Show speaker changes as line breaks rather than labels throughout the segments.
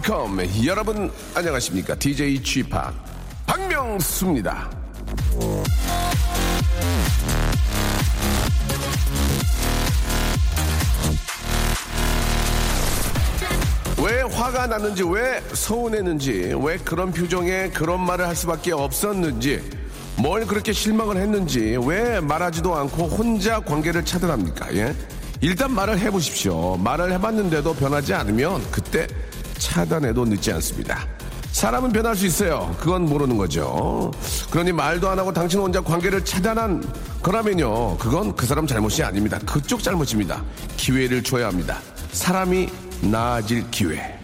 welcome. 여러분 안녕하십니까? DJ Chip 박명수입니다. 왜 화가 났는지, 왜 서운했는지, 왜 그런 표정에 그런 말을 할 수밖에 없었는지, 뭘 그렇게 실망을 했는지, 왜 말하지도 않고 혼자 관계를 차단합니까? 예? 일단 말을 해보십시오. 말을 해봤는데도 변하지 않으면 그때 차단해도 늦지 않습니다. 사람은 변할 수 있어요. 그건 모르는 거죠. 그러니 말도 안 하고 당신 혼자 관계를 차단한 거라면요. 그건 그 사람 잘못이 아닙니다. 그쪽 잘못입니다. 기회를 줘야 합니다. 사람이 나아질 기회.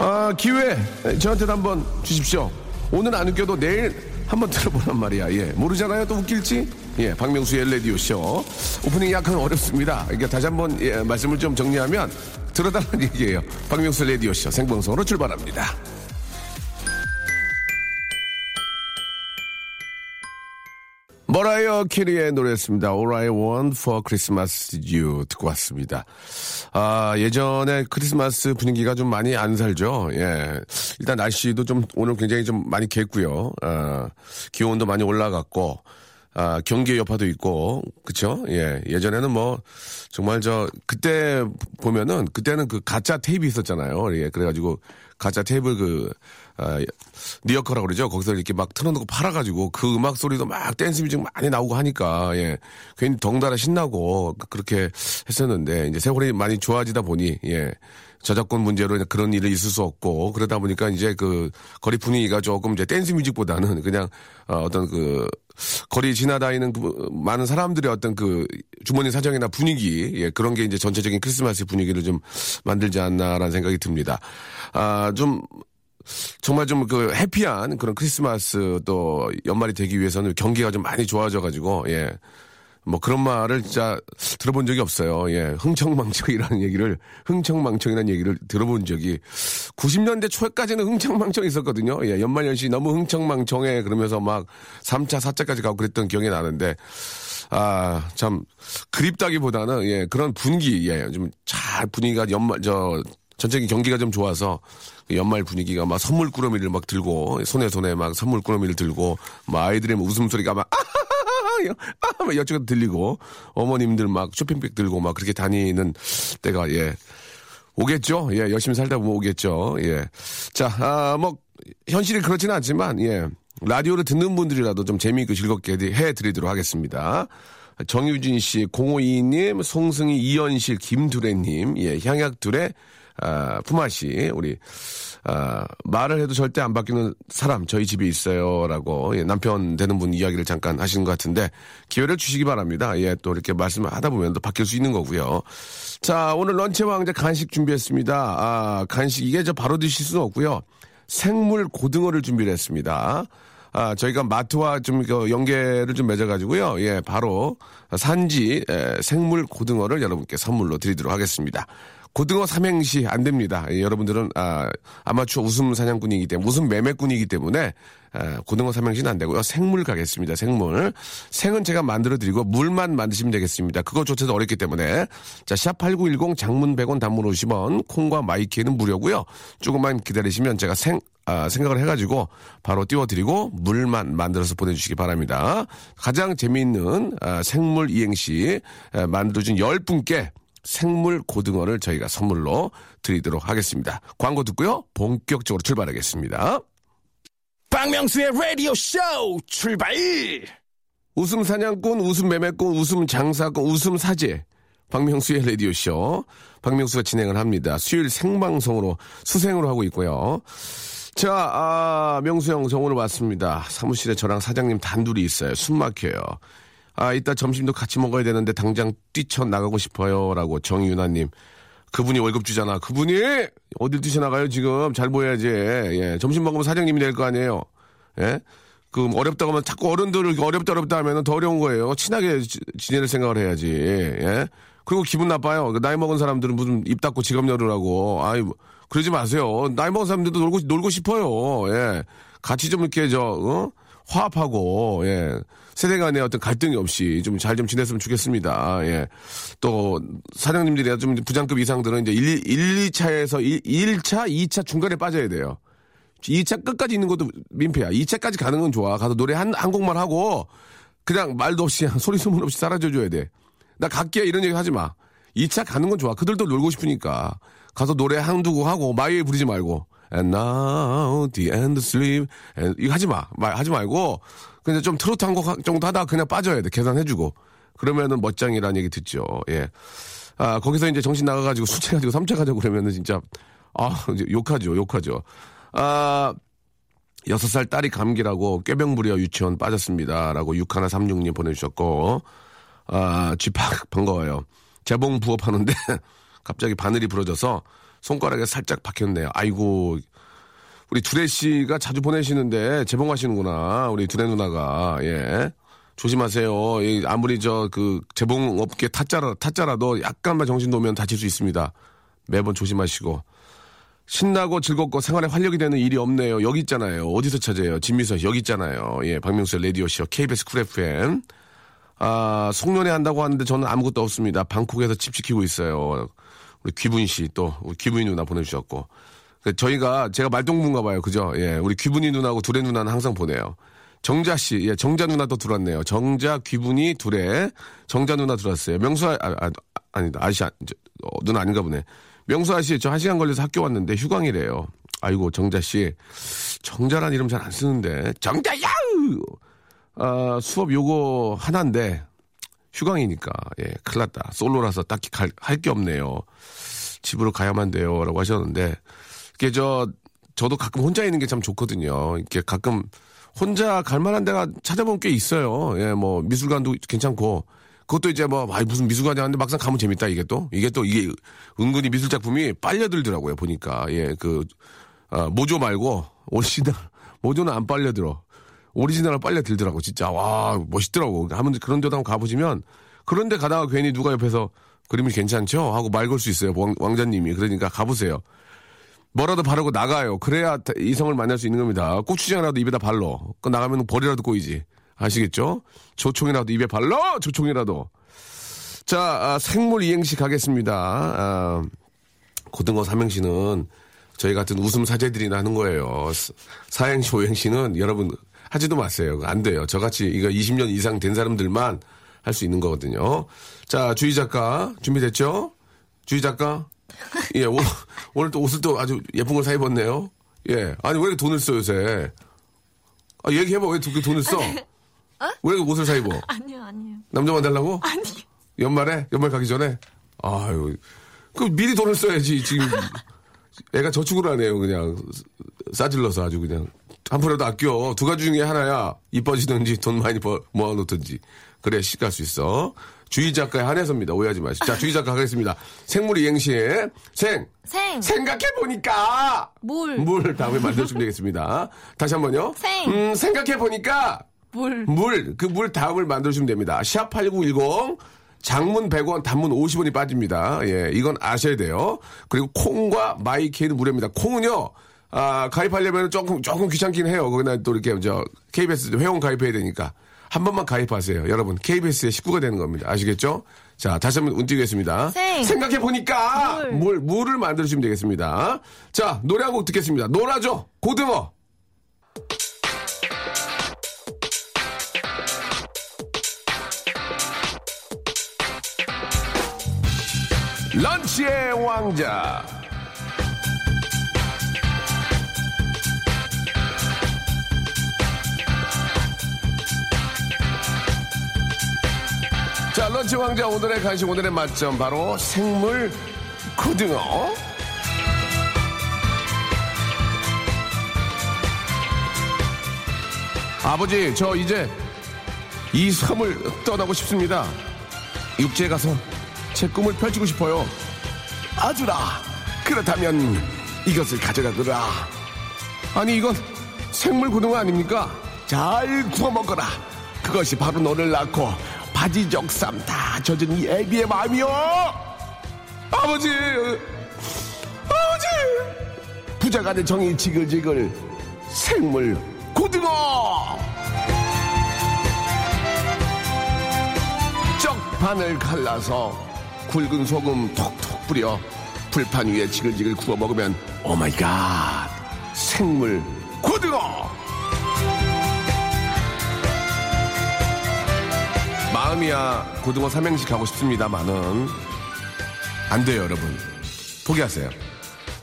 아, 기회. 저한테도 한번 주십시오. 오늘 안 웃겨도 내일 한번 들어보란 말이야. 예. 모르잖아요. 또 웃길지? 예. 박명수의 라디오 쇼. 오프닝 약간 어렵습니다. 그러니까 다시 한번 예, 말씀을 좀 정리하면 들어달라는 얘기예요. 박명수 라디오 쇼 생방송으로 출발합니다. 머라이어 캐리의 노래였습니다. All I Want for Christmas is You 듣고 왔습니다. 아, 예전에 크리스마스 분위기가 좀 많이 안 살죠. 예. 일단 날씨도 좀 오늘 굉장히 좀 많이 갰고요. 아, 기온도 많이 올라갔고, 아, 경기의 여파도 있고, 그쵸? 예. 예전에는 뭐, 정말 저, 그때 보면은, 그때는 그 가짜 테이프 있었잖아요. 예. 그래가지고, 가짜 테이프를 그, 아, 리어커라고 그러죠. 거기서 이렇게 막 틀어놓고 팔아가지고 그 음악 소리도 막 댄스 뮤직 많이 나오고 하니까, 예. 괜히 덩달아 신나고 그렇게 했었는데, 이제 세월이 많이 좋아지다 보니, 예. 저작권 문제로 그런 일이 있을 수 없고, 그러다 보니까 이제 그 거리 분위기가 조금 이제 댄스 뮤직보다는 그냥 어, 어떤 그 거리 지나다니는 그 많은 사람들의 어떤 그 주머니 사정이나 분위기, 예, 그런 게 이제 전체적인 크리스마스 분위기를 좀 만들지 않나라는 생각이 듭니다. 아, 좀 정말 좀 그 해피한 그런 크리스마스 또 연말이 되기 위해서는 경기가 좀 많이 좋아져 가지고 예. 뭐 그런 말을 진짜 들어본 적이 없어요. 예. 흥청망청이라는 얘기를 흥청망청이라는 얘기를 들어본 적이 90년대 초까지는 흥청망청 있었거든요. 예. 연말연시 너무 흥청망청해 그러면서 막 3차, 4차까지 가고 그랬던 기억이 나는데 아, 참 그립다기보다는 예, 그런 분위기 예. 좀 잘 분위기가 연말 저 전체적인 경기가 좀 좋아서 그 연말 분위기가 막 선물 꾸러미를 막 들고 손에 손에 막 선물 꾸러미를 들고 막 아이들의 막 웃음소리가 막 아, 막 여쪽에도 들리고 어머님들 막 쇼핑백 들고 막 그렇게 다니는 때가 예 오겠죠. 예 열심히 살다 보면 오겠죠. 예. 자, 아, 뭐 현실이 그렇지는 않지만 예 라디오를 듣는 분들이라도 좀 재미있고 즐겁게 해드리도록 하겠습니다. 정유진 씨, 0522님, 송승희, 이현실, 김두래님, 예, 향약두래, 아, 품앗이, 우리, 아, 말을 해도 절대 안 바뀌는 사람, 저희 집에 있어요. 라고, 예, 남편 되는 분 이야기를 잠깐 하시는 것 같은데, 기회를 주시기 바랍니다. 예, 또 이렇게 말씀을 하다 보면 또 바뀔 수 있는 거고요. 자, 오늘 런치 왕자 간식 준비했습니다. 아, 간식, 이게 저 바로 드실 수는 없고요. 생물 고등어를 준비를 했습니다. 아, 저희가 마트와 좀 그 연계를 좀 맺어가지고요. 예, 바로 산지 에, 생물 고등어를 여러분께 선물로 드리도록 하겠습니다. 고등어 삼행시 안 됩니다. 예, 여러분들은 아, 아마추어 웃음 사냥꾼이기 때문에 웃음 매매꾼이기 때문에 아, 고등어 삼행시는 안 되고요. 생물 가겠습니다. 생물. 생은 제가 만들어 드리고 물만 만드시면 되겠습니다. 그거조차도 어렵기 때문에 자, 샵 8910 장문 100원 단문 50원 콩과 마이K는 무료고요. 조금만 기다리시면 제가 생 아, 생각을 해가지고 바로 띄워드리고 물만 만들어서 보내주시기 바랍니다. 가장 재미있는 아, 생물 이행시 아, 만들어준 10분께 생물 고등어를 저희가 선물로 드리도록 하겠습니다. 광고 듣고요. 본격적으로 출발하겠습니다.
박명수의 라디오 쇼 출발!
웃음 사냥꾼, 웃음 매매꾼, 웃음 장사꾼, 웃음 사제. 박명수의 라디오쇼. 박명수가 진행을 합니다. 수요일 생방송으로, 수생으로 하고 있고요. 자, 아, 명수 형, 저 오늘 왔습니다. 사무실에 저랑 사장님 단둘이 있어요. 숨 막혀요. 아, 이따 점심도 같이 먹어야 되는데 당장 뛰쳐나가고 싶어요. 라고 정유나님. 그분이 월급 주잖아. 그분이 어딜 뛰쳐나가요, 지금? 잘 보여야지. 예. 점심 먹으면 사장님이 될 거 아니에요. 예? 그 어렵다고 하면 자꾸 어른들을 어렵다 어렵다 하면 더 어려운 거예요. 친하게 지- 지낼 생각을 해야지. 예. 그리고 기분 나빠요. 그 나이 먹은 사람들은 무슨 입 닫고 지갑 열으라고. 아이 뭐, 그러지 마세요. 나이 먹은 사람들도 놀고 놀고 싶어요. 예. 같이 좀 이렇게 저 어? 화합하고 예. 세대 간의 어떤 갈등이 없이 좀 잘좀 지냈으면 좋겠습니다. 예. 또 사장님들이 좀 부장급 이상들은 이제 1, 1 2차에서 1, 1차, 2차 중간에 빠져야 돼요. 2차 끝까지 있는 것도 민폐야. 2차까지 가는 건 좋아. 가서 노래 한, 한 곡만 하고, 그냥 말도 없이, 소리 소문 없이 사라져 줘야 돼. 나 갈게, 이런 얘기 하지 마. 2차 가는 건 좋아. 그들도 놀고 싶으니까. 가서 노래 한두 곡 하고, 마이웨이 부르지 말고. And now, the end sleep. And, 이거 하지 마. 말, 하지 말고, 그냥 좀 트로트 한 곡 정도 하다가 그냥 빠져야 돼. 계산해주고. 그러면은 멋장이라는 얘기 듣죠. 예. 아, 거기서 이제 정신 나가가지고 술 취해가지고 3차 가자고 그러면은 진짜, 아, 이제 욕하죠, 욕하죠. 아, 여섯 살 딸이 감기라고 꾀병 부려 유치원 빠졌습니다.라고 6136님 보내주셨고, 아, 쥐팍 반가워요. 재봉 부업하는데 갑자기 바늘이 부러져서 손가락에 살짝 박혔네요. 아이고, 우리 두레 씨가 자주 보내시는데 재봉하시는구나. 우리 두레 누나가, 예. 조심하세요. 이 아무리 저 그 재봉 업계 타짜라, 타짜라도 약간만 정신 놓으면 다칠 수 있습니다. 매번 조심하시고. 신나고 즐겁고 생활에 활력이 되는 일이 없네요. 여기 있잖아요. 어디서 찾아요? 진미서 씨 여기 있잖아요. 예, 박명수의 라디오쇼 KBS 쿨 FM. 아, 송년회 한다고 하는데 저는 아무것도 없습니다. 방콕에서 집 지키고 있어요. 우리 귀분 씨 또, 우리 귀분이 누나 보내주셨고. 그 저희가, 제가 말동무인가 봐요. 그죠? 예, 우리 귀분이 누나하고 두레 누나는 항상 보내요. 정자 씨, 예, 정자 누나도 들어왔네요. 정자, 귀분이, 두레, 정자 누나 들어왔어요. 명수, 아, 아, 아 니다 아저씨, 아, 저, 어, 누나 아닌가 보네. 명수 아씨, 저 한 시간 걸려서 학교 왔는데 휴강이래요. 아이고, 정자 씨. 정자란 이름 잘 안 쓰는데. 정자야! 아, 수업 요거 하나인데, 휴강이니까, 예, 큰일 났다. 솔로라서 딱히 할 게 없네요. 집으로 가야만 돼요. 라고 하셨는데, 이게 저, 저도 가끔 혼자 있는 게 참 좋거든요. 이렇게 가끔 혼자 갈 만한 데가 찾아보면 꽤 있어요. 예, 뭐, 미술관도 괜찮고, 그것도 이제 뭐, 아 무슨 미술관이 하는데 막상 가면 재밌다, 이게 또. 이게 또, 이게 은근히 미술 작품이 빨려들더라고요, 보니까. 예, 그, 아, 모조 말고, 오리지널, 모조는 안 빨려들어. 오리지널을 빨려 들더라고, 진짜. 와, 멋있더라고. 한번 그런 데도 한번 가보시면, 그런 데 가다가 괜히 누가 옆에서 그림이 괜찮죠? 하고 말 걸 수 있어요, 왕, 왕자님이. 그러니까 가보세요. 뭐라도 바르고 나가요. 그래야 이성을 만날 수 있는 겁니다. 고추장이라도 입에다 발러. 그 나가면 벌이라도 꼬이지. 아시겠죠? 조총이라도 입에 발로! 조총이라도. 자, 아, 생물 이행시 가겠습니다. 아, 고등어 삼행시는 저희 같은 웃음 사제들이나 하는 거예요. 사- 사행시, 오행시는 여러분 하지도 마세요. 안 돼요. 저같이 이거 20년 이상 된 사람들만 할 수 있는 거거든요. 자, 주희 작가 준비됐죠? 주희 작가? 예, 오, 오늘 또 옷을 또 아주 예쁜 걸 사 입었네요. 예. 아니, 왜 이렇게 돈을 써, 요새? 아, 얘기해봐. 왜그 돈을 써? 왜 이렇게 옷을 사 입어?
아니요, 아니요.
남자 만 달라고?
아니.
연말에? 연말 가기 전에? 아유, 그 미리 돈을 써야지, 지금. 애가 저축을 하네요, 그냥. 싸질러서 아주 그냥. 한 푼이라도 아껴. 두 가지 중에 하나야. 이뻐지든지 돈 많이 벌, 모아놓든지. 그래, 시갈 수 있어. 주희 작가의 한해서입니다. 오해하지 마시고. 자, 주희 작가 하겠습니다. 생물 이행시에 생.
생.
생각해보니까!
물.
물 다음에 만들어주면 되겠습니다. 다시 한 번요.
생.
음, 생각해보니까!
물.
물, 그 물 다음을 만들어주면 됩니다. 샵8910, 장문 100원, 단문 50원이 빠집니다. 예, 이건 아셔야 돼요. 그리고 콩과 마이케이는 무료입니다. 콩은요, 아, 가입하려면 조금, 조금 귀찮긴 해요. 거기다 또 이렇게, 저, KBS 회원 가입해야 되니까. 한 번만 가입하세요. 여러분, KBS의 식구가 되는 겁니다. 아시겠죠? 자, 다시 한번.
생.
생각해보니까,
물.
물, 물을 만들어주시면 되겠습니다. 자, 노래 한 곡 듣겠습니다. 놀아줘! 고등어! 런치의 왕자. 런치 왕자 오늘의 간식 오늘의 맛점 바로 생물 고등어. 아버지 저 이제 이 섬을 떠나고 싶습니다. 육지에 가서 제 꿈을 펼치고 싶어요. 아주라 그렇다면 이것을 가져가거라. 아니 이건 생물 고등어 아닙니까? 잘 구워 먹거라. 그것이 바로 너를 낳고 바지적 쌈다 젖은 이 애비의 마음이요. 아버지, 아버지, 부자간의 정이 지글지글 생물 고등어. 쪽 반을 갈라서 굵은 소금 톡톡 뿌려 불판 위에 지글지글 구워 먹으면 oh my god 생물 고등어. 마음이야 고등어 삼행시 가고 싶습니다만은 안 돼요 여러분. 포기하세요.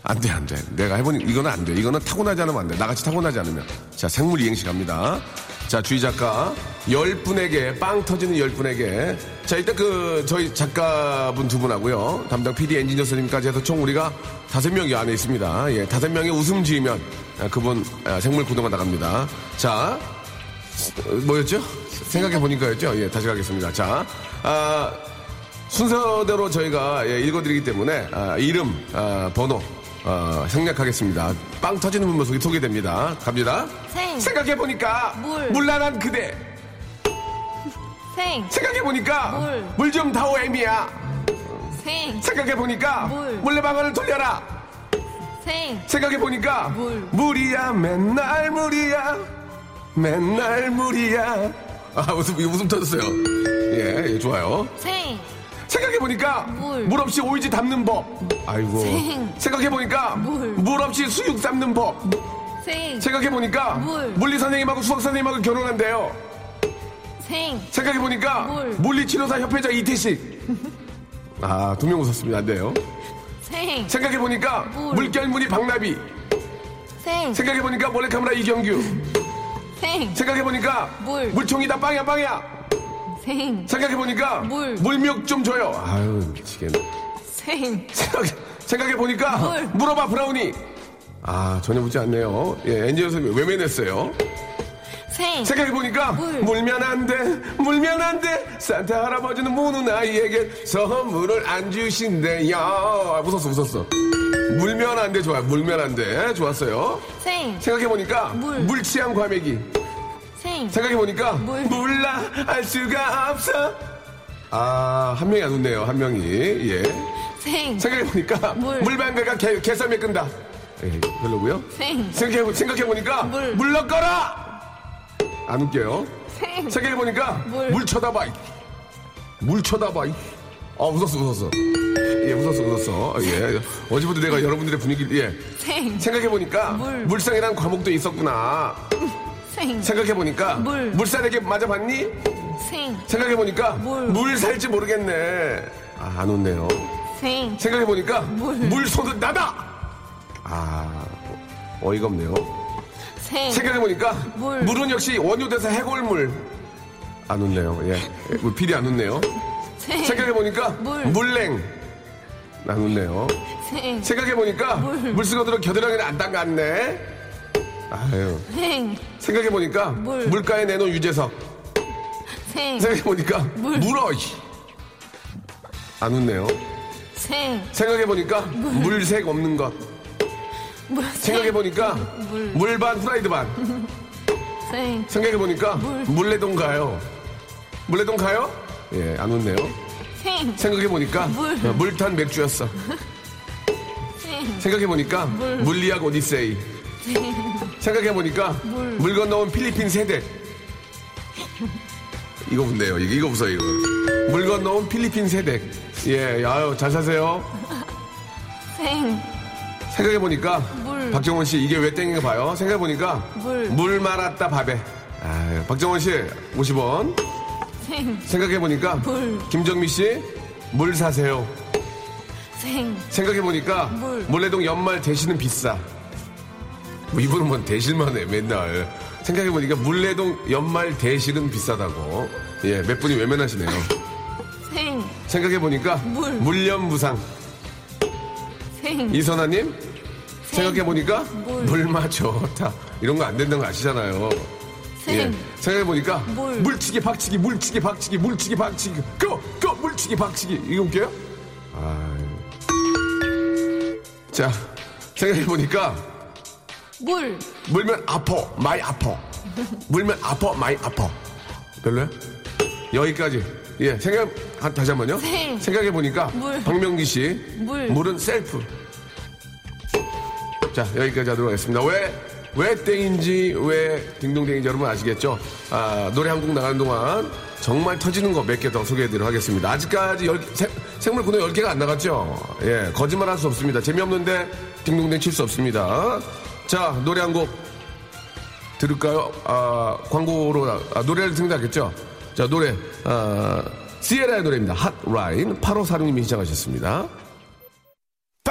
안 돼 안 돼. 내가 해보니 이거는 안 돼. 이거는 타고나지 않으면 안돼. 나같이 타고나지 않으면. 자 생물 이행시 갑니다. 자 주희 작가. 열 분에게 빵 터지는 열 분에게. 자 일단 그 저희 작가분 두 분하고요. 담당 PD 엔지니어 선생님까지 해서 총 우리가 다섯 명이 안에 있습니다. 예 다섯 명이 웃음 지으면 아, 그분 아, 생물 고등어 나갑니다. 자 어, 뭐였죠? 생각해 보니까였죠. 예, 다시 가겠습니다. 자, 아, 순서대로 저희가 예, 읽어드리기 때문에 아, 이름, 아, 번호 어, 생략하겠습니다. 빵 터지는 분 모습이 소개됩니다. 갑니다.
생.
생각해 보니까
물.
물란한 그대.
생,
생각해 보니까
물.
물 좀 다오 애미야.
생,
생각해 보니까
물.
물레방아를 돌려라.
생,
생각해 보니까
물.
물이야 맨날 물이야 맨날 물이야. 아 웃음 웃음 터졌어요. 예, 예 좋아요.
생,
생각해 보니까
물.
없이 오이지 담는 법. 아이고.
생.
생각해 보니까
물.
없이 수육 삶는 법.
생,
생각해 보니까
물.
물리 선생님하고 수학 선생님하고 결혼한대요.
생,
생각해 보니까
물.
물리치료사 협회자 이태식. 아 두 명 웃었습니다. 안 돼요.
생,
생각해 보니까
물.
물결무늬 박나비.
생,
생각해 보니까 몰래카메라 이경규
생,
생각해보니까
물.
물총이 다 빵이야 빵이야.
생,
생각해보니까
물.
물욕 좀 줘요. 아유 미치겠네.
생,
생각해, 생각해보니까
물.
물어봐 브라우니. 아 전혀 묻지 않네요. 예 엔지니어 선생님 외면했어요
생,
생각해보니까
물.
물면 안 돼 물면 안 돼. 산타 할아버지는 무는 아이에게 선물을 안 주신대요. 아, 웃었어 웃었어. 물면 안 돼 좋아요 물면 안 돼. 좋았어요.
생,
생각해보니까
물.
물취향 과메기.
생,
생각해보니까
물.
몰라 알 수가 없어. 아 한 명이 안 웃네요 한 명이. 예.
생,
생각해보니까
물.
물방개가 개, 개썰매 끈다. 예, 별로고요.
생,
생각해, 생각해보니까
물.
물 넣거라 안 웃겨요
생,
생각해보니까
물.
물 쳐다봐 이. 물 쳐다봐 이. 아 웃었어 웃었어 예 웃었어 웃었어 예 어제부터 내가 여러분들의 분위기를 예
생,
생각해 보니까
물.
물상이라는 과목도 있었구나
생,
생각해 보니까
물.
물살에게 맞아봤니?
생,
생각해 보니까
물.
물 살지 모르겠네. 아, 안 웃네요.
생,
생각해 보니까
물.
물 손은 나다! 아, 어이가 없네요.
생,
생각해보니까
물.
물은 역시 원효대사 해골물. 안 웃네요. 예. 뭐 필이 안 웃네요.
생,
생각해보니까
물.
물냉. 안 웃네요.
생,
생각해보니까
물.
물쓰고 들어 겨드랑이를 안 담갔네. 아유.
생,
생각해보니까
물.
물가에 내놓은 유재석.
생,
생각해보니까
물.
물어. 이. 안 웃네요.
생,
생각해보니까 물색 없는 것.
물,
생각해보니까
물.
물반 후라이드 반.
생,
생각해보니까
물.
물레동 가요. 물레동 가요? 예, 안 웃네요.
생,
생각해보니까
물.
어, 물탄 맥주였어.
생,
생각해보니까
물.
물리학 오디세이. 생각해보니까
물.
물 건너온 필리핀 세대. 이거 웃네요. 이거, 이거 웃어, 이거. 물 건너온 필리핀 세대. 예, 아유, 잘 사세요.
생,
생각해보니까
물.
박정원 씨 이게 왜 땡인가 봐요. 생각해 보니까
물.
말았다 밥에. 아, 박정원 씨 50원.
생,
생각해 보니까
물.
김정미 씨 물 사세요.
생,
생각해 보니까
물.
물레동 연말 대신은 비싸. 뭐 이분은 뭐 대실만 해 맨날. 생각해 보니까 물레동 연말 대실은 비싸다고. 예, 몇 분이 외면하시네요.
생,
생각해 보니까
물.
물념무상.
생,
이선아님? 생각해보니까
물.
물맛 좋다. 이런 거 안 된다는 거 아시잖아요. 예.
생,
생각해보니까
물.
물치기 박치기 물치기 박치기 물치기 박치기 go! go! 물치기 박치기 이거 웃겨요? 아... 자 생각해보니까
물,
물면 아퍼 마이 아퍼 물면 아퍼 마이 아퍼 별로야? 여기까지 예 생각 한- 다시 한 번요
생.
생각해보니까
물.
박명기 씨
물.
물은 셀프 자 여기까지 하도록 하겠습니다 왜 왜 땡인지 왜 딩동댕인지 여러분 아시겠죠? 아, 노래 한 곡 나가는 동안 정말 터지는 거 몇 개 더 소개해드리도록 하겠습니다. 아직까지 열, 생, 생물 군호 10개가 안 나갔죠? 예, 거짓말 할 수 없습니다. 재미없는데 딩동댕 칠 수 없습니다. 자, 노래 한 곡 들을까요? 아, 광고로, 아, 노래를 생각했죠? 자, 노래, 아, 시에라의 노래입니다. 핫 라인 8546님이 시작하셨습니다.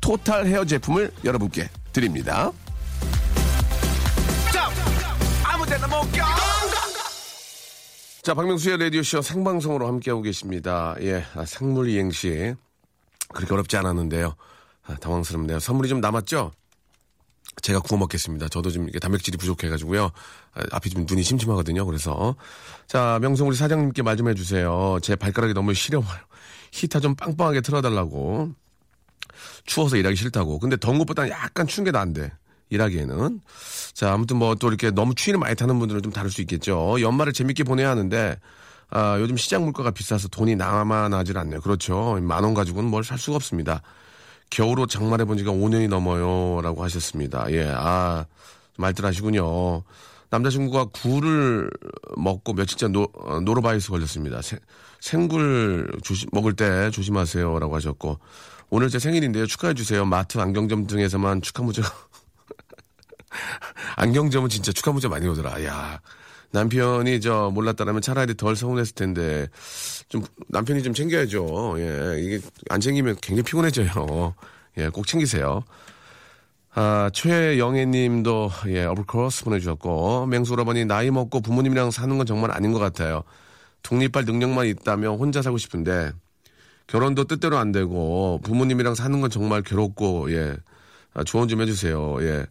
토탈 헤어 제품을 여러분께 드립니다. 자, 박명수의 라디오쇼 생방송으로 함께하고 계십니다. 예, 아, 생물 이행시. 그렇게 어렵지 않았는데요. 아, 당황스럽네요. 선물이 좀 남았죠? 제가 구워 먹겠습니다. 저도 좀 단백질이 부족해가지고요. 아, 앞이 좀 눈이 심심하거든요. 그래서. 자, 명성 우리 사장님께 말 좀 해주세요. 제 발가락이 너무 시려워요. 히터 좀 빵빵하게 틀어달라고. 추워서 일하기 싫다고. 근데 더운 것보다 약간 추운 게 나은데. 일하기에는. 자, 아무튼 뭐 또 이렇게 너무 추위를 많이 타는 분들은 좀 다를 수 있겠죠. 연말을 재밌게 보내야 하는데, 아, 요즘 시장 물가가 비싸서 돈이 남아나질 않네요. 그렇죠. 만 원 가지고는 뭘 살 수가 없습니다. 겨울옷 장만해 본 지가 5년이 넘어요. 라고 하셨습니다. 예, 아, 말들 하시군요. 남자친구가 굴을 먹고 며칠째 노, 어, 노로바이러스 걸렸습니다. 생, 생굴 조심, 먹을 때 조심하세요. 라고 하셨고, 오늘 제 생일인데요. 축하해 주세요. 마트 안경점 등에서만 축하 문자가 안경점은 진짜 축하 문자 많이 오더라. 야 남편이 저 몰랐다라면 차라리 덜 서운했을 텐데 좀 남편이 좀 챙겨야죠. 예, 이게 안 챙기면 굉장히 피곤해져요. 예, 꼭 챙기세요. 아, 최영애 님도 예 어블크로스 보내주셨고 맹수오라버니 나이 먹고 부모님이랑 사는 건 정말 아닌 것 같아요. 독립할 능력만 있다면 혼자 살고 싶은데 결혼도 뜻대로 안 되고 부모님이랑 사는 건 정말 괴롭고 예. 아, 조언 좀 해주세요. 예.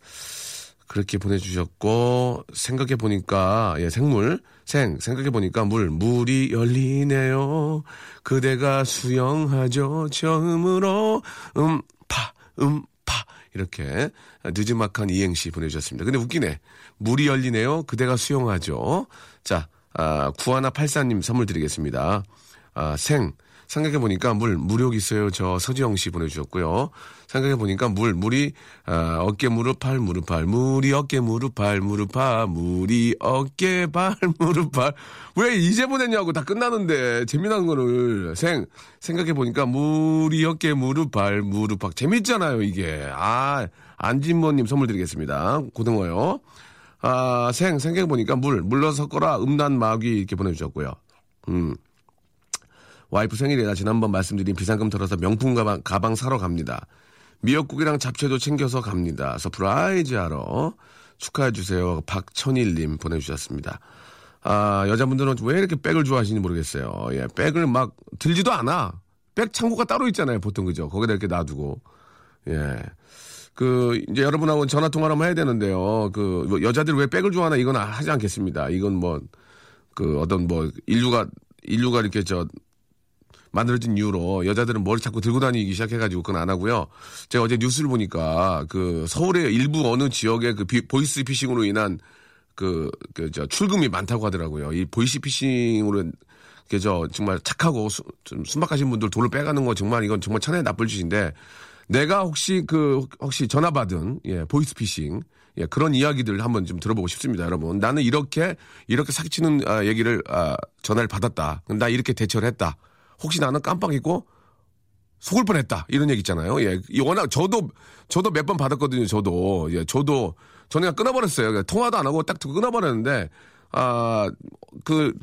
그렇게 보내주셨고 생각해 보니까 예 생물 생 생각해 보니까 물 물이 열리네요. 그대가 수영하죠. 처음으로 음파 음파. 이렇게 늦지막한 이행시 보내주셨습니다. 근데 웃기네. 물이 열리네요. 그대가 수영하죠. 자 아, 구하나 팔사님 선물 드리겠습니다. 아, 생 생각해보니까 물, 무력 있어요. 저 서지영 씨 보내주셨고요. 생각해보니까 물, 물이, 아, 어깨, 무릎, 팔, 무릎, 팔. 물이 어깨, 무릎, 팔, 무릎, 팔. 물이 어깨, 팔, 무릎, 팔. 왜 이제 보냈냐고 다 끝나는데. 재미난 거를. 생, 생각해보니까 물이 어깨, 무릎, 팔, 무릎, 팔. 재밌잖아요, 이게. 아, 안진모님 선물 드리겠습니다. 고등어요. 아, 생, 생각해보니까 물, 물러 섞어라, 음란 마귀 이렇게 보내주셨고요. 음. 와이프 생일이라 지난번 말씀드린 비상금 털어서 명품 가방, 가방 사러 갑니다. 미역국이랑 잡채도 챙겨서 갑니다. 서프라이즈 하러 축하해주세요. 박천일님 보내주셨습니다. 아, 여자분들은 왜 이렇게 백을 좋아하시는지 모르겠어요. 예, 백을 막 들지도 않아. 백 창고가 따로 있잖아요. 보통 그죠? 거기다 이렇게 놔두고. 예. 그, 이제 여러분하고 전화 통화를 한번 해야 되는데요. 그, 뭐 여자들이 왜 백을 좋아하나 이건 하지 않겠습니다. 이건 뭐, 그 어떤 뭐, 인류가, 인류가 이렇게 저, 만들어진 이유로 여자들은 머리 자꾸 들고 다니기 시작해가지고 그건 안 하고요. 제가 어제 뉴스를 보니까 그 서울의 일부 어느 지역의 그 비- 보이스 피싱으로 인한 그, 그, 저, 출금이 많다고 하더라고요. 이 보이스 피싱으로, 그, 저, 정말 착하고 수, 좀 순박하신 분들 돈을 빼가는 거 정말 이건 정말 천하의 나쁠 짓인데, 내가 혹시 그, 혹시 전화 받은, 예, 보이스 피싱, 예, 그런 이야기들 한번 좀 들어보고 싶습니다, 여러분. 나는 이렇게, 이렇게 사기치는, 아, 얘기를, 아, 전화를 받았다. 나 이렇게 대처를 했다. 혹시 나는 깜빡이고 속을 뻔했다 이런 얘기 있잖아요. 예, 이 워낙 저도 저도 몇 번 받았거든요. 저도 예, 저도 저는 그냥 끊어버렸어요. 그냥 통화도 안 하고 딱 끊어버렸는데 아그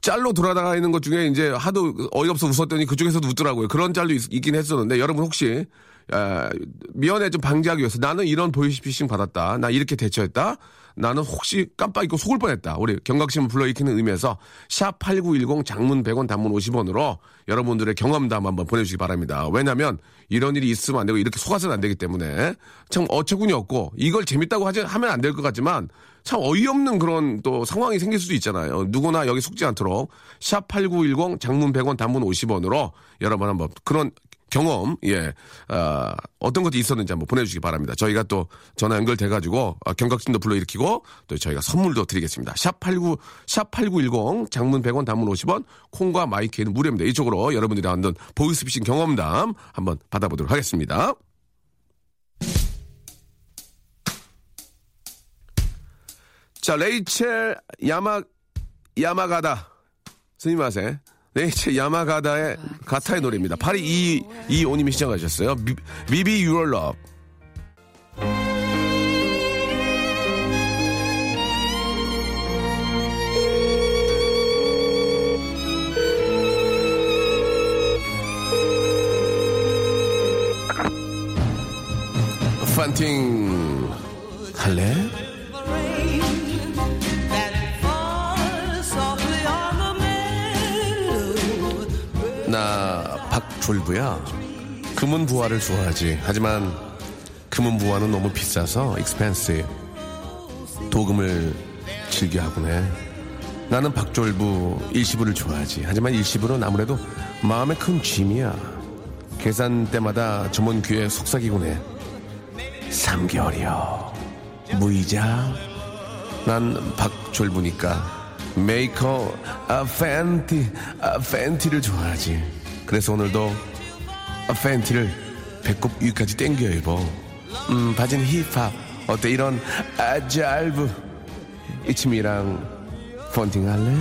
짤로 돌아다가 있는 것 중에 이제 하도 어이없어 웃었더니 그쪽에서도 웃더라고요. 그런 짤도 있, 긴 했었는데 여러분 혹시 아, 미연에 좀 방지하기 위해서 나는 이런 보이스피싱 받았다. 나 이렇게 대처했다. 나는 혹시 깜빡 잊고 속을 뻔했다. 우리 경각심을 불러일으키는 의미에서 샵 8910 장문 100원 단문 50원으로 여러분들의 경험담 한번 보내주시기 바랍니다. 왜냐하면 이런 일이 있으면 안 되고 이렇게 속아서는 안 되기 때문에 참 어처구니 없고 이걸 재밌다고 하지, 하면 안 될 것 같지만 참 어이없는 그런 또 상황이 생길 수도 있잖아요. 누구나 여기 속지 않도록 샵 8910 장문 100원 단문 50원으로 여러분 한번 그런 경험, 예, 아, 어떤 것이 있었는지 한번 보내주시기 바랍니다. 저희가 또 전화 연결돼가지고 아, 경각심도 불러일으키고 또 저희가 선물도 드리겠습니다. 샵89, 샵8910 장문 100원 단문 50원 콩과 마이크는 무료입니다. 이쪽으로 여러분들이 한번 보이스피싱 경험담 한번 받아보도록 하겠습니다. 자, 레이첼 야마, 야마가다. すみませ. 레이첼 야마가다의 가타의 노래입니다. 8225님이 시청하셨어요. Be, Be Be Your Love. 판팅 할래? 박졸부야. 금은보화를 좋아하지. 하지만 금은보화는 너무 비싸서 expensive. 도금을 즐겨 하곤 해. 나는 박졸부 일시불을 좋아하지. 하지만 일시불은 아무래도 마음의 큰 짐이야. 계산 때마다 점원 귀에 속삭이곤 해. 3개월이요. 무이자. 난 박졸부니까 메이커 아 팬티 아 팬티를 좋아하지. 그래서 오늘도 아 팬티를 배꼽 위까지 땡겨 입어. 음 바지는 힙합 어때 이런 아잘브 이치미랑 펀팅 할래?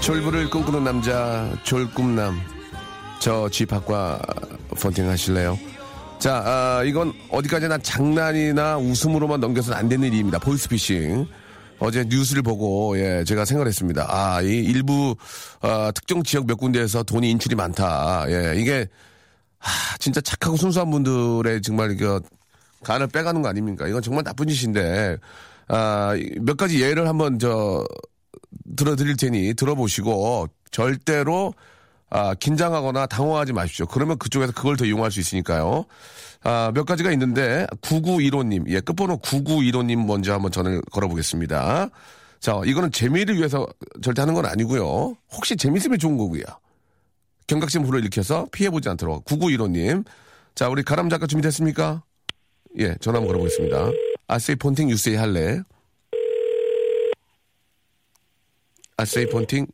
졸부를 꿈꾸는 남자 졸꿈남 저 집합과 펀팅 하실래요? 자, 아, 이건 어디까지나 장난이나 웃음으로만 넘겨서는 안 되는 일입니다. 보이스피싱. 어제 뉴스를 보고, 예, 제가 생각했습니다. 아, 이 일부, 아, 특정 지역 몇 군데에서 돈이 인출이 많다. 예, 이게, 아, 진짜 착하고 순수한 분들의 정말, 이거, 간을 빼가는 거 아닙니까? 이건 정말 나쁜 짓인데, 아, 몇 가지 예를 한번, 저, 들어드릴 테니 들어보시고, 절대로, 아, 긴장하거나 당황하지 마십시오. 그러면 그쪽에서 그걸 더 이용할 수 있으니까요. 아, 몇 가지가 있는데, 9915님, 예, 끝번호 9915님 먼저 한번 전을 걸어보겠습니다. 자, 이거는 재미를 위해서 절대 하는 건 아니고요. 혹시 재밌으면 좋은 거고요. 경각심 불러일으켜서 피해보지 않도록. 9915님. 자, 우리 가람 작가 준비됐습니까? 예, 전화 한번 걸어보겠습니다. 아세이 폰팅 유세이 할래? 아세이 폰팅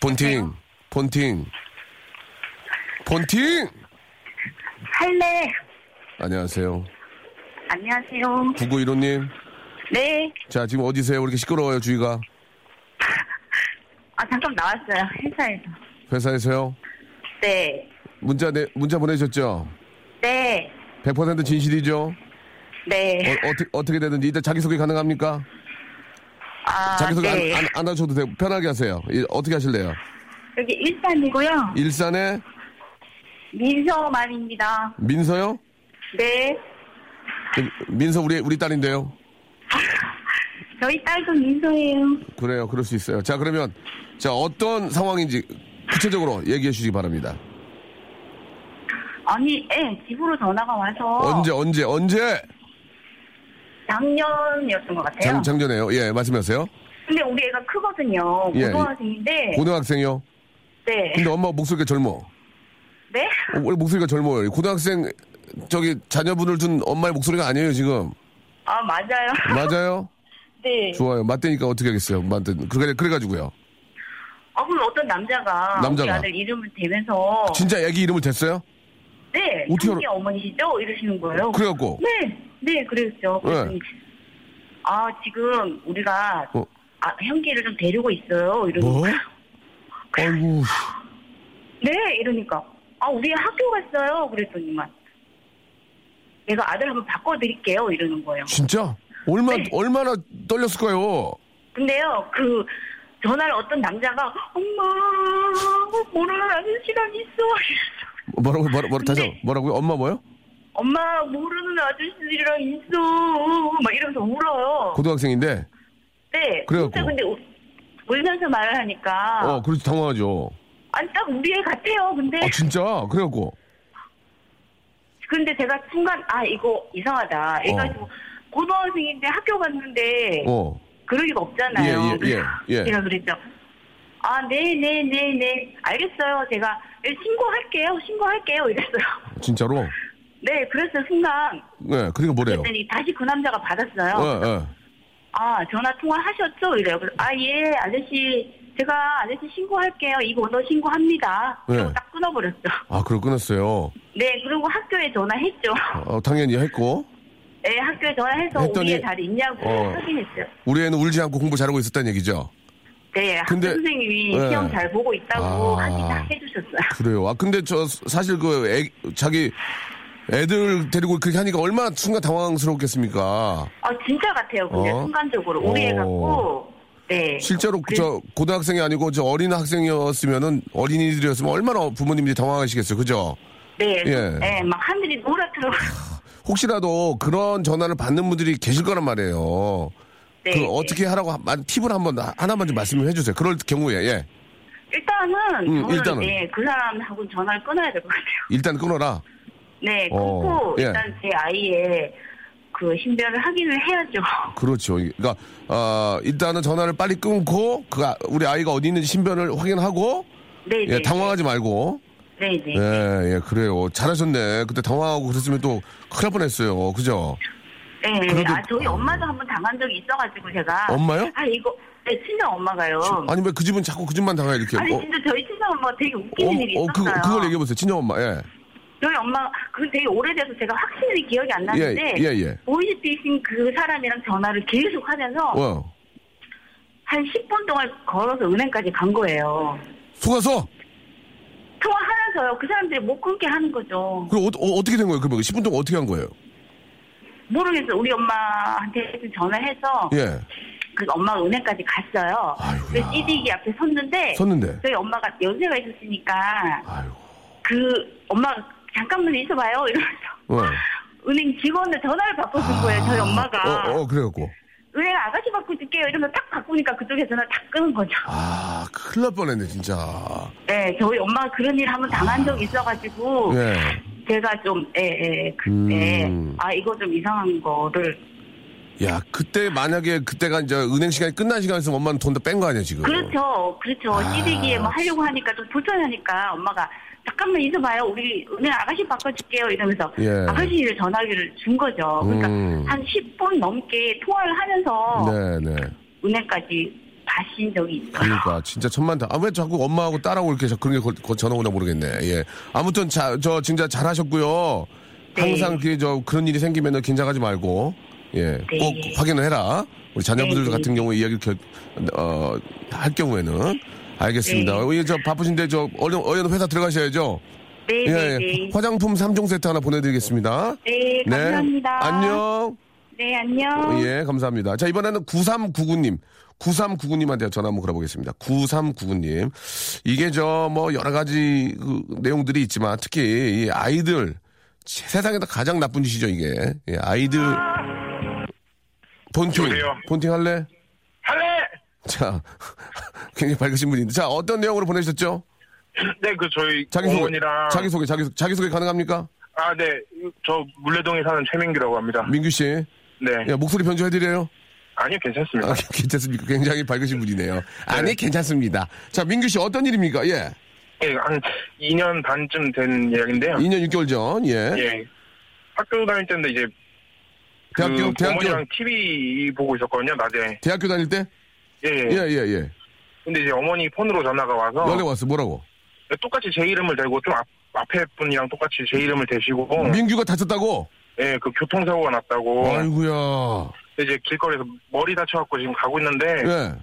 폰팅, 폰팅, 폰팅!
할래.
안녕하세요.
안녕하세요.
9915님.
네.
자, 지금 어디세요? 왜 이렇게 시끄러워요, 주위가?
아, 잠깐 나왔어요. 회사에서.
회사에서요?
네.
문자, 내, 문자 보내셨죠?
네.
100% 진실이죠?
네.
어, 어떻게, 어떻게 되든지. 일단 자기소개 가능합니까?
아,
자기소개
네.
안, 안, 안 하셔도 되고, 편하게 하세요. 이, 어떻게 하실래요?
여기 일산이고요.
일산에
민서만입니다.
민서요?
네.
그, 민서 우리, 우리 딸인데요.
저희 딸도 민서예요.
그래요. 그럴 수 있어요. 자, 그러면, 자, 어떤 상황인지 구체적으로 얘기해 주시기 바랍니다.
아니, 예, 집으로 전화가 와서
언제, 언제, 언제?
작년이었던 것 같아요.
장, 작년에요. 예, 말씀하세요.
근데 우리 애가 크거든요.
예,
고등학생인데.
고등학생이요?
네.
근데 엄마 목소리가 젊어.
네?
어, 원래 목소리가 젊어요. 고등학생, 저기, 자녀분을 둔 엄마의 목소리가 아니에요, 지금.
아, 맞아요.
맞아요?
네.
좋아요. 맞대니까 어떻게 하겠어요. 맞대. 그래, 그래가지고요.
아, 그럼 어떤 남자가,
남자가.
우리 아들 이름을 대면서
진짜 애기 이름을 댔어요?
네,
어떻게
형이 어머니시죠? 이러시는 거예요.
그래갖고.
네, 네, 그랬죠. 그랬더니 아, 지금 우리가
어.
아, 형기를 좀 데리고 있어요. 이러는
뭐? 아이고,
네, 이러니까. 아, 우리 학교 갔어요. 그랬더니만. 내가 아들 한번 바꿔드릴게요. 이러는 거예요.
진짜? 얼마,
네.
얼마나 떨렸을까요?
근데요, 그, 전화를 어떤 남자가, 엄마, 모르는 아저씨랑 있어. 이랬어.
뭐라고, 뭐라, 뭐라, 다시, 한번, 뭐라고요? 엄마 뭐요?
엄마, 모르는 아저씨들이랑 있어. 막 이러면서 울어요.
고등학생인데?
네.
그래갖고.
진짜 근데 우- 울면서 말을 하니까.
어, 그렇지, 당황하죠.
아니, 딱 우리 애 같아요. 근데.
아, 진짜? 그래갖고.
근데 제가 순간, 아, 이거 이상하다. 애가
어.
지금 고등학생인데 학교 갔는데.
어.
그럴 리가 없잖아요.
예, 예, 예, 예.
제가 그랬죠. 아, 네, 네, 네, 네. 알겠어요. 제가 네, 신고할게요. 신고할게요. 이랬어요.
진짜로?
네, 그랬어요. 순간.
네, 그러니까 뭐래요?
그랬더니 다시 그 남자가 받았어요.
어, 어.
아, 전화 통화하셨죠? 이래요. 그래서 아, 예, 아저씨. 제가 아저씨 신고할게요. 이 번호 신고합니다. 그리고
네.
딱 끊어버렸죠.
아, 그걸 끊었어요.
네, 그리고 학교에 전화했죠.
어, 당연히 했고.
네, 학교에 전화해서
했더니-
우리 애 잘 있냐고
어.
확인했죠.
우리 애는 울지 않고 공부 잘하고 있었다는 얘기죠?
네,
근데-
학교 선생님이
네.
시험 잘 보고 있다고
아.
다 해주셨어요.
그래요. 아, 근데 저, 사실 그, 애, 자기, 애들 데리고 그렇게 하니까 얼마나 순간 당황스럽겠습니까?
아 진짜 같아요. 근데
어?
순간적으로 우리 애
어.
같고 네.
실제로
그래-
저 고등학생이 아니고 저 어린 학생이었으면은 어린이들이었으면 얼마나 부모님들이 당황하시겠어요. 그죠?
네,
예.
네, 막 하늘이 노랗더라고요.
혹시라도 그런 전화를 받는 분들이 계실 거란 말이에요.
네.
그 어떻게 하라고 팁을 한번 하나만 좀 말씀을 해주세요. 그럴 경우에 예.
일단은
음, 일단은.
네, 그 사람하고 전화를 끊어야 될 것 같아요.
일단 끊어라.
네,
어,
끊고
예.
일단 제 아이의 그 신변을 확인을 해야죠.
그렇죠. 그러니까 어, 일단은 전화를 빨리 끊고 그 아- 우리 아이가 어디 있는지 신변을 확인하고
네,
예,
네.
당황하지 말고
네, 네.
예, 예, 그래요. 잘하셨네. 그때 당황하고 그랬으면 또 큰일 날 뻔했어요. 그죠?
네,
그래도-
아 저희 엄마도 한번 당한 적이 있어가지고 제가
엄마요?
아 이거 네, 친정 엄마가요.
아니 왜 그 집은 자꾸 그 집만 당해 이렇게?
아니
어,
진짜 저희 친정 엄마가 되게 웃기는 일이
어,
있었어요.
그, 그걸 얘기해 보세요. 친정 엄마. 예.
저희 엄마 그 되게 오래돼서 제가 확실히 기억이 안 나는데
예, 예, 예.
보이스피싱 그 사람이랑 전화를 계속 하면서
어.
한 10분 동안 걸어서 은행까지 간 거예요.
속아서?
통화하면서요. 그 사람들이 못 끊게 하는 거죠.
그럼 어, 떻게된 거예요? 그러면 10분 동안 어떻게 한 거예요?
모르겠어요. 우리 엄마한테 전화해서
예.
그 엄마가 은행까지 갔어요.
아이고야.
CD기 앞에 섰는데
섰는데.
저희 엄마가 연세가 있었으니까
아유.
그 엄마가 잠깐만 있어봐요 이러면서
어.
은행 직원을 전화를 바꿔준 거예요. 저희 엄마가
어, 어, 그래갖고.
은행 아가씨 바꿔줄게요 이러면 딱 바꾸니까 그쪽에 전화 딱 끊은 거죠.
아, 큰일 날 뻔했네, 진짜.
네, 저희 엄마가 그런 일 한번 당한 적이 있어가지고
예.
제가 좀, 예, 예, 그때
음.
아 이거 좀 이상한 거를
야, 그때 만약에 그때가 이제 은행 시간이 끝난 시간이었으면 엄마는 돈 다 뺀 거 아니야, 지금?
그렇죠, 그렇죠.
아.
CD기에 뭐 하려고 하니까 좀 불편하니까 엄마가 잠깐만 있어봐요. 우리 은행 아가씨 바꿔줄게요. 이러면서
예.
아가씨를 전화기를 준 거죠. 그러니까
음.
한 10분 넘게 통화를 하면서
네, 네.
은행까지 가신 적이 있어요.
그러니까 진짜 천만다. 아 왜 자꾸 엄마하고 딸하고 이렇게 자- 그런 게 거- 전화 오나 모르겠네. 예. 아무튼 자, 저 진짜 잘하셨고요.
네.
항상 그저 그런 일이 생기면은 긴장하지 말고 예.
네.
꼭 확인을 해라. 우리 자녀분들
네, 네.
같은 경우에 이야기를 겨, 어, 할 경우에는 알겠습니다.
네.
어, 예, 저 바쁘신데 저 얼른 얼른 회사 들어가셔야죠.
네,
예,
네,
예.
네.
화장품 3종 세트 하나 보내드리겠습니다.
네, 감사합니다.
안녕.
네, 안녕.
예, 감사합니다. 자, 이번에는 9399님. 9399님한테 전화 한번 걸어보겠습니다. 9399님. 이게 저, 뭐, 여러 가지 그 내용들이 있지만, 특히 이 아이들, 세상에서 가장 나쁜 짓이죠, 이게. 예, 아이들. 본팅.
여보세요?
본팅 할래?
할래!
자, 굉장히 밝으신 분인데. 자, 어떤 내용으로 보내셨죠?
네, 그 저희
자기소개.
어머니랑
자기소개, 자기, 자기소개 가능합니까?
아, 네. 저 물레동에 사는 최민규라고 합니다.
민규 씨.
네.
야, 목소리 변조해드려요?
아니요, 괜찮습니다.
아, 괜찮습니까? 굉장히 밝으신 분이네요. 아니, 괜찮습니다. 자, 민규 씨 어떤 일입니까? 예.
예, 한 2년 반쯤 된 이야기인데요.
2년 6개월 전, 예.
예. 학교 다닐 때인데 이제
대학교,
그
대학교,
어머니랑 TV 보고 있었거든요, 낮에.
대학교 다닐 때?
예, 예.
예, 예, 예.
근데 이제 어머니 폰으로 전화가 와서
연락 왔어, 뭐라고?
똑같이 제 이름을 대고 좀 앞, 앞에 분이랑 똑같이 제 이름을 대시고
민규가 다쳤다고?
예, 그 교통사고가 났다고
아이고야.
이제 길거리에서 머리 다쳐갖고 지금 가고 있는데
예.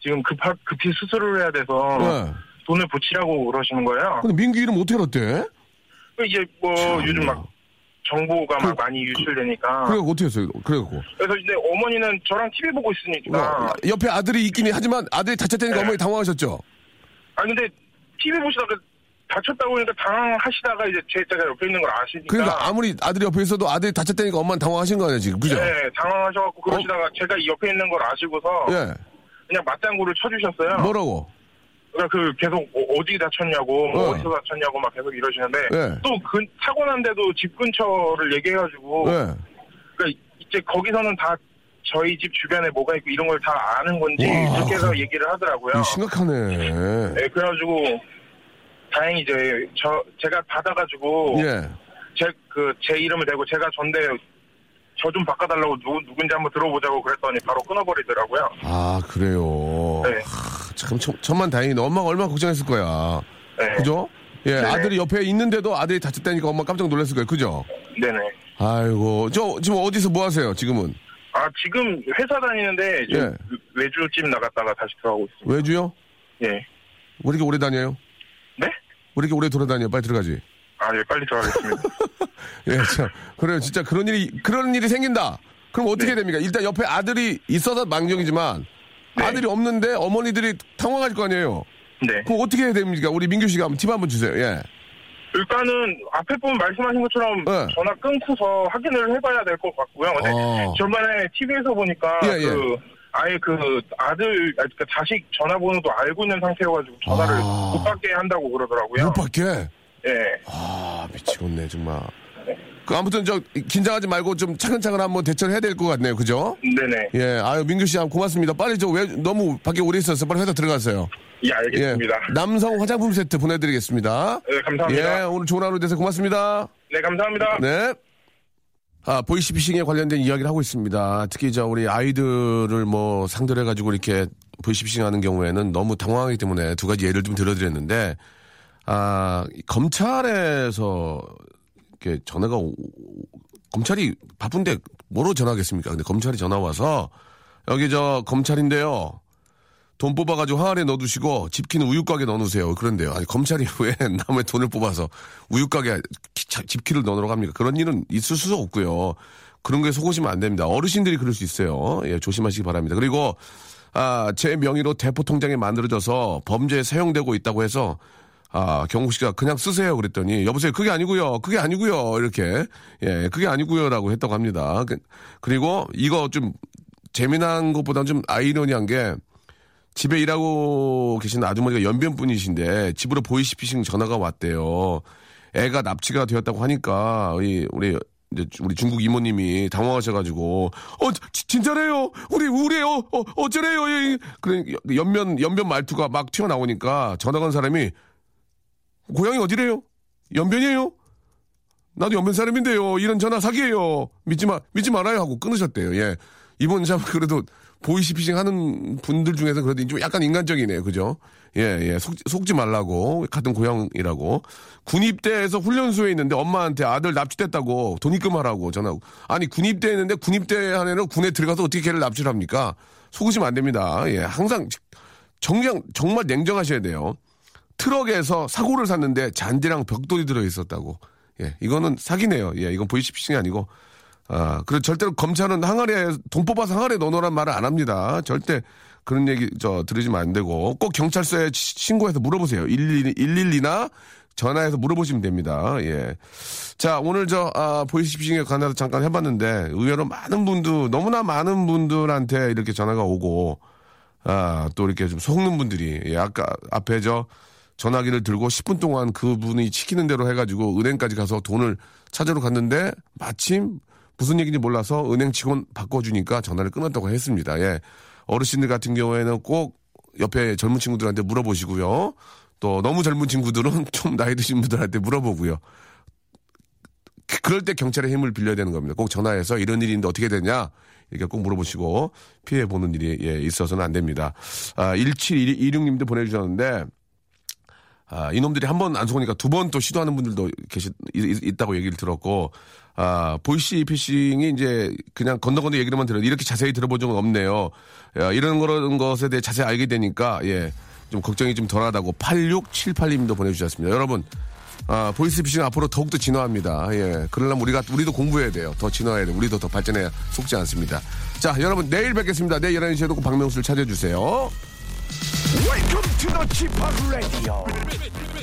지금 급하, 급히 수술을 해야 돼서
네.
돈을 붙이라고 그러시는 거예요.
근데 민규 이름 어떻게 알았대?
이제 뭐 요즘 막 정보가 막 많이 유출되니까.
그래 어떻게 했어요? 그래갖고
그래서 이제 어머니는 저랑 TV 보고 있으니까.
어, 옆에 아들이 있긴 해. 하지만 아들이 다쳤다니까
네.
어머니 당황하셨죠?
아 근데 TV 보시다가 다쳤다고 하니까 당황하시다가 이제 제 제가 옆에 있는 걸 아시니까.
그러니까 아무리 아들이 옆에 있어도 아들이 다쳤다니까 엄마는 당황하신 거 아니야 지금 그죠?
네, 당황하셔갖고 그러시다가 제가 이 옆에 있는 걸 아시고서
예.
그냥 맞장구를 쳐주셨어요.
뭐라고?
그러니까 그 계속 어- 어디 다쳤냐고 뭐
어.
어디서 다쳤냐고 막 계속 이러시는데
예.
또그 사고 난데도 집 근처를 얘기해가지고
예.
그러니까 이제 거기서는 다 저희 집 주변에 뭐가 있고 이런 걸 다 아는 건지
와.
그렇게 해서 얘기를 하더라고요.
심각하네.
네, 그래가지고 다행히 이제 저 제가 받아가지고
예.
제 그 제 이름을 대고 제가 전대 저 좀 바꿔달라고 누 누군지 한번 들어보자고 그랬더니 바로 끊어버리더라고요.
아 그래요.
네.
하, 참 천, 천만 다행이네. 엄마가 얼마나 걱정했을 거야.
네.
그죠? 예,
네네.
아들이 옆에 있는데도 아들이 다쳤다니까 엄마 깜짝 놀랐을 거예요. 그죠?
네네.
아이고, 저 지금 어디서 뭐 하세요? 지금은
아 지금 회사 다니는데
예.
외주집 나갔다가 다시 들어가고 있습니다.
외주요?
예.
왜 이렇게 오래 다녀요?
네?
왜 이렇게 오래 돌아다녀? 빨리 들어가지.
아, 예, 빨리 들어가겠습니다.
예, 참. 그래요. 진짜 그런 일이, 그런 일이 생긴다. 그럼 어떻게
네.
됩니까? 일단 옆에 아들이 있어서 망정이지만
네.
아들이 없는데 어머니들이 당황할 거 아니에요?
네.
그럼 어떻게 해야 됩니까? 우리 민규 씨가 한번 팁 한번 주세요. 예.
일단은 앞에 분 말씀하신 것처럼
네.
전화 끊고서 확인을 해봐야 될 것 같고요. 근데
어.
저번에 TV에서 보니까
예, 예.
그 아예 그 아들, 그 자식 전화번호도 알고 있는 상태여가지고 전화를
아.
못 받게 한다고 그러더라고요.
못 받게?
예.
아, 미치겠네, 정말. 그 아무튼 저 긴장하지 말고 좀 차근차근 한번 대처를 해야 될 것 같네요. 그죠?
네네.
예. 아유, 민규 씨 고맙습니다. 빨리 저 왜 너무 밖에 오래 있었어. 빨리 회사 들어가세요.
예, 알겠습니다.
예. 남성 화장품 세트 보내드리겠습니다.
네, 감사합니다.
예, 오늘 좋은 하루 되세요. 고맙습니다.
네, 감사합니다.
네. 아, 보이시피싱에 관련된 이야기를 하고 있습니다. 특히 저 우리 아이들을 뭐 상대로 해가지고 이렇게 보이시피싱 하는 경우에는 너무 당황하기 때문에 두 가지 예를 좀 들어드렸는데, 아, 검찰에서 이렇게 전화가, 오- 검찰이 바쁜데 뭐로 전화하겠습니까? 근데 검찰이 전화 와서 여기 저 검찰인데요. 돈 뽑아가지고 항아리에 넣어두시고 집키는 우유가게 넣어놓으세요. 그런데요. 아니, 검찰이 왜 남의 돈을 뽑아서 우유가게 집키를 넣으러 갑니까? 그런 일은 있을 수 없고요. 그런 거에 속으시면 안 됩니다. 어르신들이 그럴 수 있어요. 예, 조심하시기 바랍니다. 그리고 아, 제 명의로 대포 통장이 만들어져서 범죄에 사용되고 있다고 해서 아, 경국 씨가 그냥 쓰세요 그랬더니 여보세요. 그게 아니고요. 그게 아니고요. 이렇게 예, 그게 아니고요라고 했다고 합니다. 그- 그리고 이거 좀 재미난 것보다는 좀 아이러니한 게 집에 일하고 계신 아주머니가 연변분이신데 집으로 보이시피싱 전화가 왔대요. 애가 납치가 되었다고 하니까 이 우리 이제 우리 중국 이모님이 당황하셔가지고 어 지- 진짜래요 우리 우리요 어 어쩌래요 이- 그래 연변 연변 말투가 막 튀어나오니까 전화 건 사람이 고향이 어디래요 연변이에요 나도 연변 사람인데요 이런 전화 사기예요 믿지 마 믿지 말아요 하고 끊으셨대요 예 이번 참 그래도 보이시피싱 하는 분들 중에서 그래도 좀 약간 인간적이네요. 그죠? 예, 예. 속, 속지 말라고. 같은 고향이라고. 군입대에서 훈련소에 있는데 엄마한테 아들 납치됐다고 돈 입금하라고 전화하고. 아니, 군입대에 있는데 군입대 하에는 군에 들어가서 어떻게 걔를 납치를 합니까? 속으시면 안 됩니다. 예. 항상 정장, 정말 냉정하셔야 돼요. 트럭에서 사고를 샀는데 잔디랑 벽돌이 들어 있었다고. 예. 이거는 사기네요. 예. 이건 보이시피싱이 아니고 아, 그리고 절대로 검찰은 항아리에 돈 뽑아서 항아리에 넣어놓으란 말을 안 합니다. 절대 그런 얘기 저 들으시면 안 되고 꼭 경찰서에 시- 신고해서 물어보세요. 112, 112나 전화해서 물어보시면 됩니다. 예. 자, 오늘 저, 아, 보이시피싱에 관해서 잠깐 해봤는데 의외로 많은 분들, 너무나 많은 분들한테 이렇게 전화가 오고 아, 또 이렇게 좀 속는 분들이, 예, 아까 앞에 저 전화기를 들고 10분 동안 그분이 시키는 대로 해가지고 은행까지 가서 돈을 찾으러 갔는데 마침 무슨 얘기인지 몰라서 은행 직원 바꿔주니까 전화를 끊었다고 했습니다. 예. 어르신들 같은 경우에는 꼭 옆에 젊은 친구들한테 물어보시고요. 또 너무 젊은 친구들은 좀 나이 드신 분들한테 물어보고요. 그- 그럴 때 경찰의 힘을 빌려야 되는 겁니다. 꼭 전화해서 이런 있는데 어떻게 되냐? 이렇게 꼭 물어보시고 피해 보는 일이 예, 있어서는 안 됩니다. 아, 1726님도 보내주셨는데 아, 이놈들이 한 번 안 속으니까 두 번 또 시도하는 분들도 계시, 있, 있다고 얘기를 들었고, 아, 보이시 피싱이 이제 그냥 건너 건너 얘기로만 들어도 이렇게 자세히 들어본 적은 없네요. 야, 이런 그런 것에 대해 자세히 알게 되니까, 예, 좀 걱정이 좀 덜하다고 8678님도 보내주셨습니다. 여러분, 아, 보이스피싱 앞으로 더욱더 진화합니다. 예. 그러려면 우리가, 우리도 공부해야 돼요. 더 진화해야 돼요. 우리도 더 발전해야 속지 않습니다. 자, 여러분, 내일 뵙겠습니다. 내일 11시에도 꼭 박명수를 찾아주세요.
Welcome to the Chip Radio.